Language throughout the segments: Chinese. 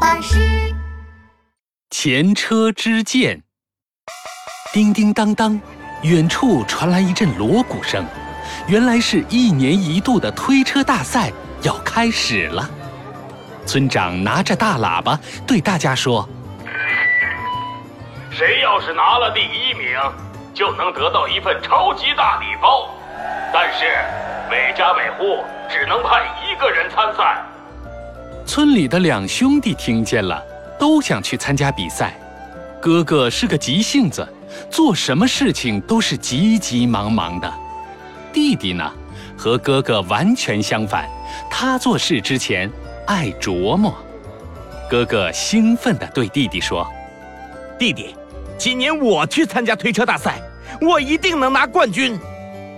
巴士。前车之鉴。叮叮当当，远处传来一阵锣鼓声，原来是一年一度的推车大赛要开始了。村长拿着大喇叭对大家说：“谁要是拿了第一名，就能得到一份超级大礼包。但是每家每户只能派一个人参赛。”村里的两兄弟听见了，都想去参加比赛。哥哥是个急性子，做什么事情都是急急忙忙的。弟弟呢，和哥哥完全相反，他做事之前爱琢磨。哥哥兴奋地对弟弟说：“弟弟，今年我去参加推车大赛，我一定能拿冠军。”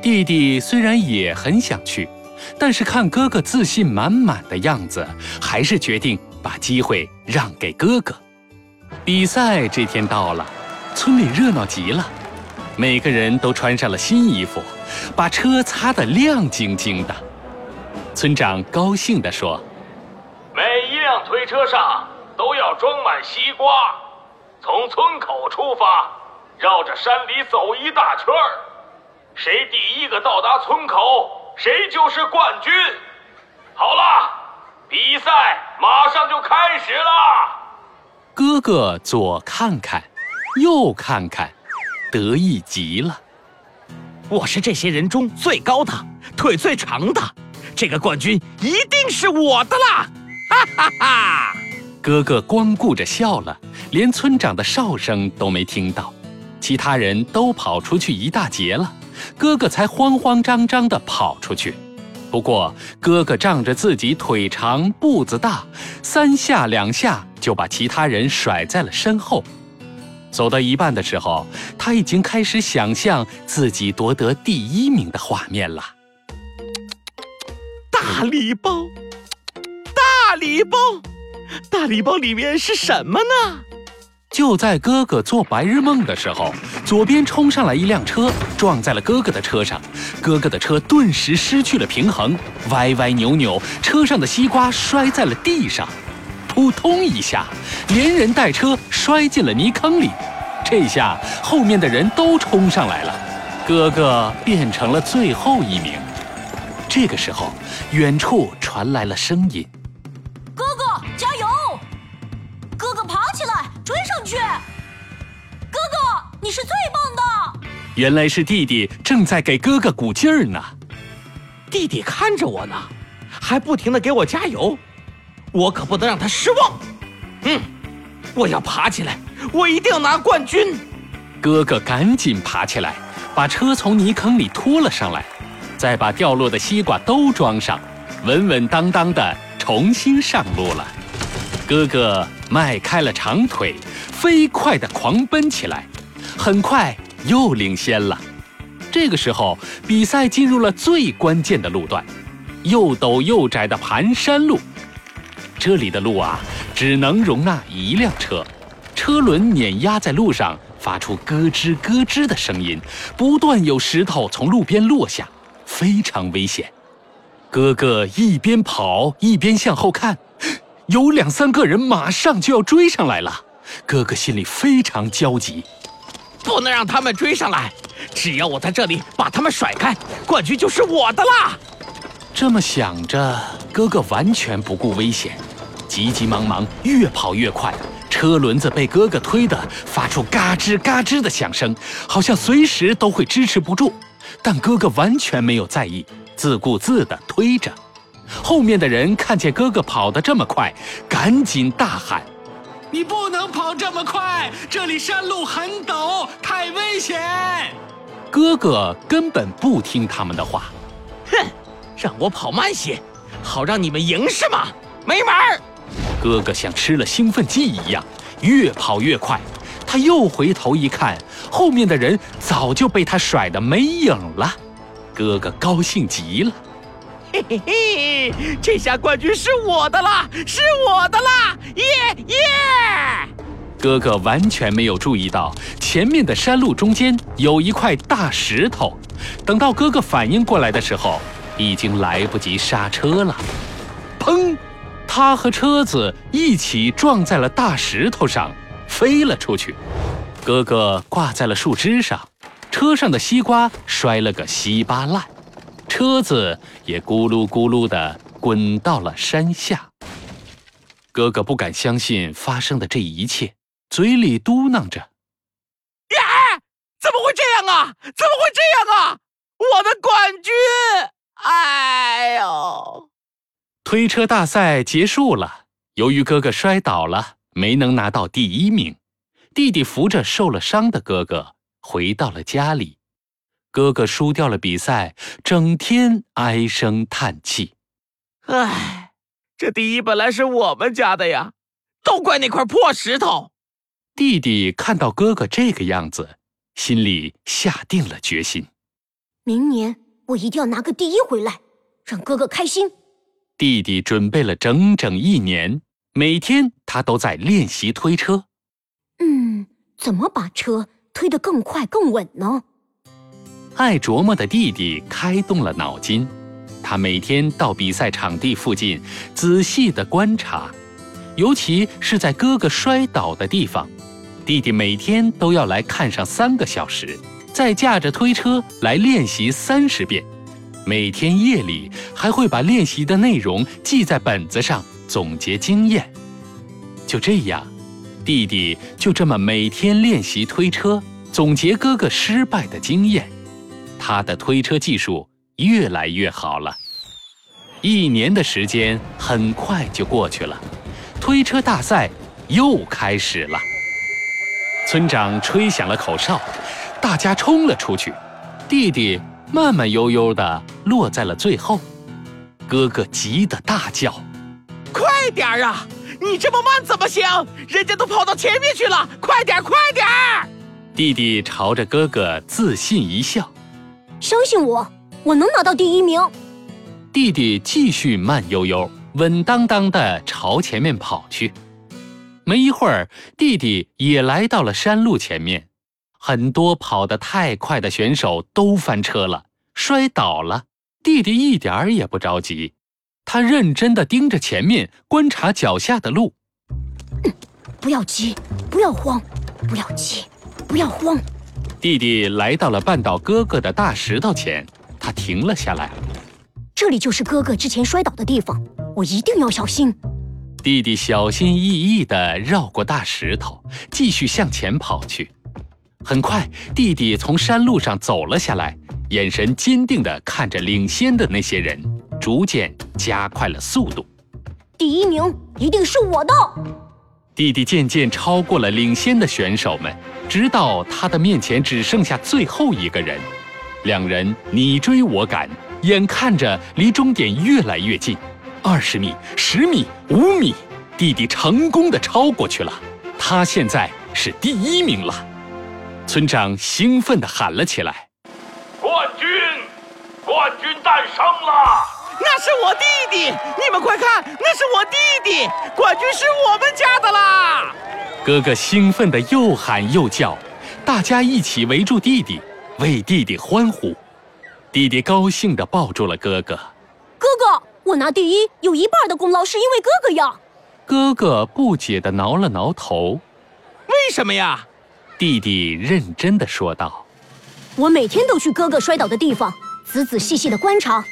弟弟虽然也很想去。但是看哥哥自信满满的样子，还是决定把机会让给哥哥。比赛这天到了，村里热闹极了，每个人都穿上了新衣服，把车擦得亮晶晶的。村长高兴地说：“每一辆推车上都要装满西瓜，从村口出发，绕着山里走一大圈儿，谁第一个到达村口。”谁就是冠军。好了，比赛马上就开始了。哥哥左看看，右看看，得意极了。我是这些人中最高的，腿最长的，这个冠军一定是我的啦！哈哈哈！哥哥光顾着笑了，连村长的哨声都没听到。其他人都跑出去一大截了。哥哥才慌慌张张地跑出去，不过哥哥仗着自己腿长步子大，三下两下就把其他人甩在了身后。走到一半的时候，他已经开始想象自己夺得第一名的画面了。大礼包，大礼包，大礼包里面是什么呢？就在哥哥做白日梦的时候，左边冲上来一辆车，撞在了哥哥的车上，哥哥的车顿时失去了平衡，歪歪扭扭，车上的西瓜摔在了地上，扑通一下，连人带车摔进了泥坑里。这下后面的人都冲上来了，哥哥变成了最后一名。这个时候，远处传来了声音。哥，哥加油哥哥爬起来，追上去，你是最棒的！原来是弟弟正在给哥哥鼓劲儿呢。弟弟看着我呢，还不停的给我加油，我可不能让他失望。嗯，我要爬起来，我一定要拿冠军。哥哥赶紧爬起来，把车从泥坑里拖了上来，再把掉落的西瓜都装上，稳稳当当的重新上路了。哥哥迈开了长腿。飞快地狂奔起来，很快又领先了。这个时候，比赛进入了最关键的路段——又陡又窄的盘山路。这里的路啊，只能容纳一辆车，车轮碾压在路上，发出咯吱咯吱的声音，不断有石头从路边落下，非常危险。哥哥一边跑一边向后看，有两三个人马上就要追上来了。哥哥心里非常焦急，不能让他们追上来。只要我在这里把他们甩开，冠军就是我的啦！这么想着，哥哥完全不顾危险，急急忙忙越跑越快。车轮子被哥哥推得发出嘎吱嘎吱的响声，好像随时都会支持不住。但哥哥完全没有在意，自顾自地推着。后面的人看见哥哥跑得这么快，赶紧大喊。你不能跑这么快，这里山路很陡，太危险。哥哥根本不听他们的话，哼，让我跑慢些，好让你们赢是吗？没门儿！哥哥像吃了兴奋剂一样，越跑越快。他又回头一看，后面的人早就被他甩得没影了。哥哥高兴极了。嘿嘿嘿，这下冠军是我的啦，是我的啦！耶耶！哥哥完全没有注意到前面的山路中间有一块大石头，等到哥哥反应过来的时候，已经来不及刹车了。砰！他和车子一起撞在了大石头上，飞了出去。哥哥挂在了树枝上，车上的西瓜摔了个稀巴烂，车子也咕噜咕噜地滚到了山下。哥哥不敢相信发生的这一切，嘴里嘟囔着：“呀，怎么会这样啊？怎么会这样啊？我的冠军！哎呦！”推车大赛结束了，由于哥哥摔倒了，没能拿到第一名。弟弟扶着受了伤的哥哥回到了家里，哥哥输掉了比赛，整天唉声叹气。唉，这第一本来是我们家的呀，都怪那块破石头。弟弟看到哥哥这个样子，心里下定了决心：明年我一定要拿个第一回来，让哥哥开心。弟弟准备了整整一年，每天他都在练习推车。嗯，怎么把车推得更快更稳呢？爱琢磨的弟弟开动了脑筋，他每天到比赛场地附近仔细地观察，尤其是在哥哥摔倒的地方，弟弟每天都要来看上三个小时，再驾着推车来练习三十遍，每天夜里还会把练习的内容记在本子上，总结经验。就这样。弟弟就这么每天练习推车，总结哥哥失败的经验，他的推车技术越来越好了。一年的时间很快就过去了，推车大赛又开始了。村长吹响了口哨，大家冲了出去，弟弟慢慢悠悠地落在了最后，哥哥急得大叫：“快点儿啊！”你这么慢怎么行？人家都跑到前面去了，快点，快点！弟弟朝着哥哥自信一笑，相信我，我能拿到第一名。弟弟继续慢悠悠、稳当当的朝前面跑去。没一会儿，弟弟也来到了山路前面。很多跑得太快的选手都翻车了，摔倒了。弟弟一点儿也不着急。他认真地盯着前面，观察脚下的路。不要急，不要慌，不要急，不要慌。弟弟来到了绊倒哥哥的大石头前，他停了下来。这里就是哥哥之前摔倒的地方，我一定要小心。弟弟小心翼翼地绕过大石头，继续向前跑去。很快，弟弟从山路上走了下来，眼神坚定地看着领先的那些人。逐渐加快了速度，第一名一定是我的。弟弟渐渐超过了领先的选手们，直到他的面前只剩下最后一个人。两人你追我赶，眼看着离终点越来越近，二十米、十米、五米，弟弟成功的超过去了。他现在是第一名了。村长兴奋地喊了起来：“冠军，冠军诞生了！”那是我弟弟，你们快看，那是我弟弟，冠军是我们家的啦！哥哥兴奋的又喊又叫，大家一起围住弟弟，为弟弟欢呼。弟弟高兴的抱住了哥哥。哥哥，我拿第一有一半的功劳是因为哥哥呀！哥哥不解的挠了挠头。为什么呀？弟弟认真的说道：“我每天都去哥哥摔倒的地方，仔仔细细的观察。”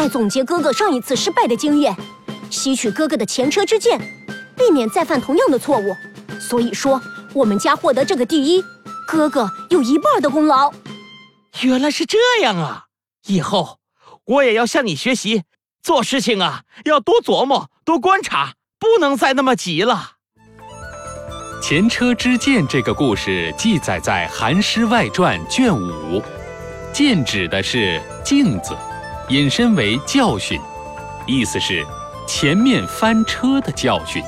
再总结哥哥上一次失败的经验，吸取哥哥的前车之鉴，避免再犯同样的错误。所以说，我们家获得这个第一，哥哥有一半的功劳。原来是这样啊！以后我也要向你学习，做事情啊要多琢磨、多观察，不能再那么急了。前车之鉴这个故事记载在《韩诗外传》卷五，鉴指的是镜子。引申为教训，意思是前面翻车的教训。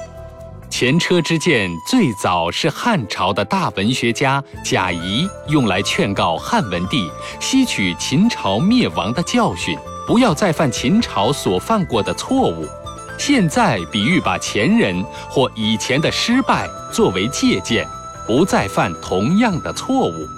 前车之鉴最早是汉朝的大文学家贾谊用来劝告汉文帝吸取秦朝灭亡的教训，不要再犯秦朝所犯过的错误。现在比喻把前人或以前的失败作为借鉴，不再犯同样的错误。